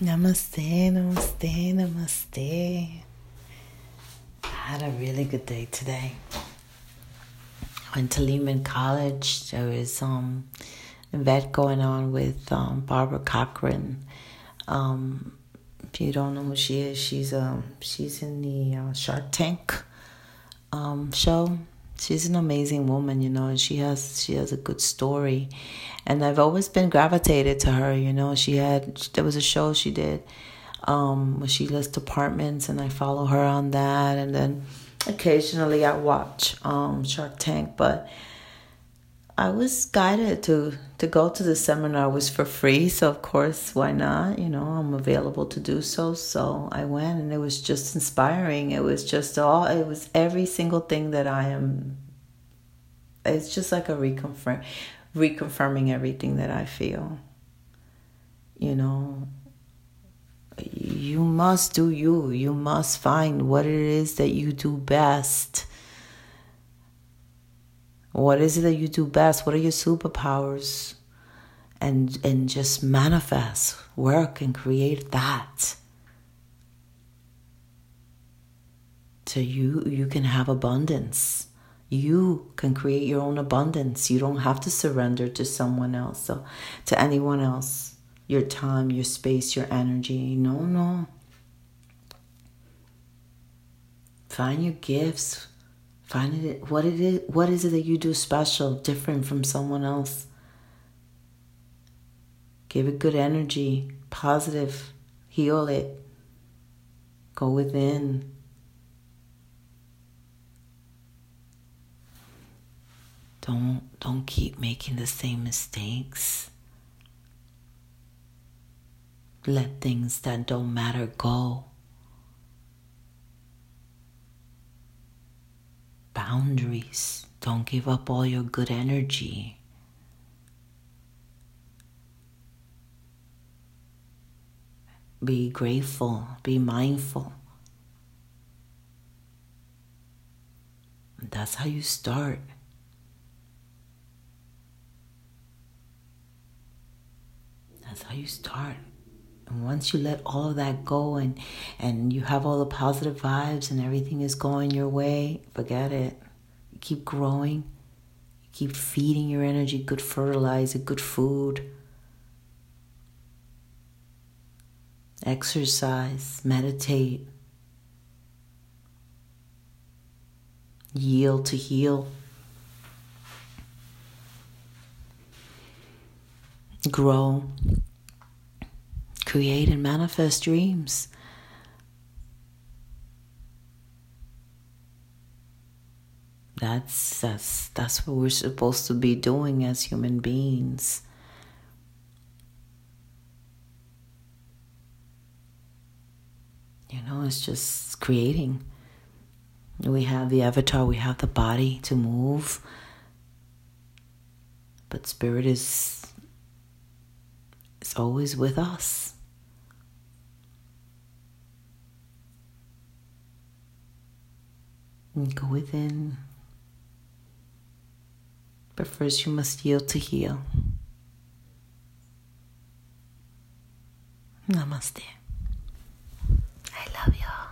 Namaste, namaste, namaste. I had a really good day today. I went to Lehman College. There was um, an event going on with um, Barbara Corcoran. Um, if you don't know who she is, she's um she's in the uh, Shark Tank um, show she's an amazing woman, you know, and she has she has a good story. And I've always been gravitated to her, you know. She had there was a show she did um where she lists apartments and I follow her on that and then occasionally I watch um Shark Tank, but I was guided to to go to the seminar it was for free, so of course why not? You know, I'm available to do so. So I went and it was just inspiring. It was just all it was every single thing that I am it's just like a reconfirm reconfirming everything that I feel. You know, you must do you. You must find what it is that you do best what is it that you do best? What are your superpowers? And and just manifest, work and create that. So you you can have abundance. You can create your own abundance. You don't have to surrender to someone else, so to anyone else. Your time, your space, your energy. No, no. Find your gifts Find it what it is what is it that you do special, different from someone else. Give it good energy, positive, heal it. Go within. Don't don't keep making the same mistakes. Let things that don't matter go. boundaries. Don't give up all your good energy. Be grateful, be mindful. That's how you start. That's how you start. And once you let all of that go and and you have all the positive vibes and everything is going your way, forget it. You keep growing. You keep feeding your energy good fertilizer, good food. Exercise, meditate. Yield to heal. Grow create and manifest dreams. That's that's that's what we're supposed to be doing as human beings. You know, it's just creating. We have the avatar, we have the body to move. But spirit is is always with us. And go within. But first, you must yield to heal. Namaste. I love you.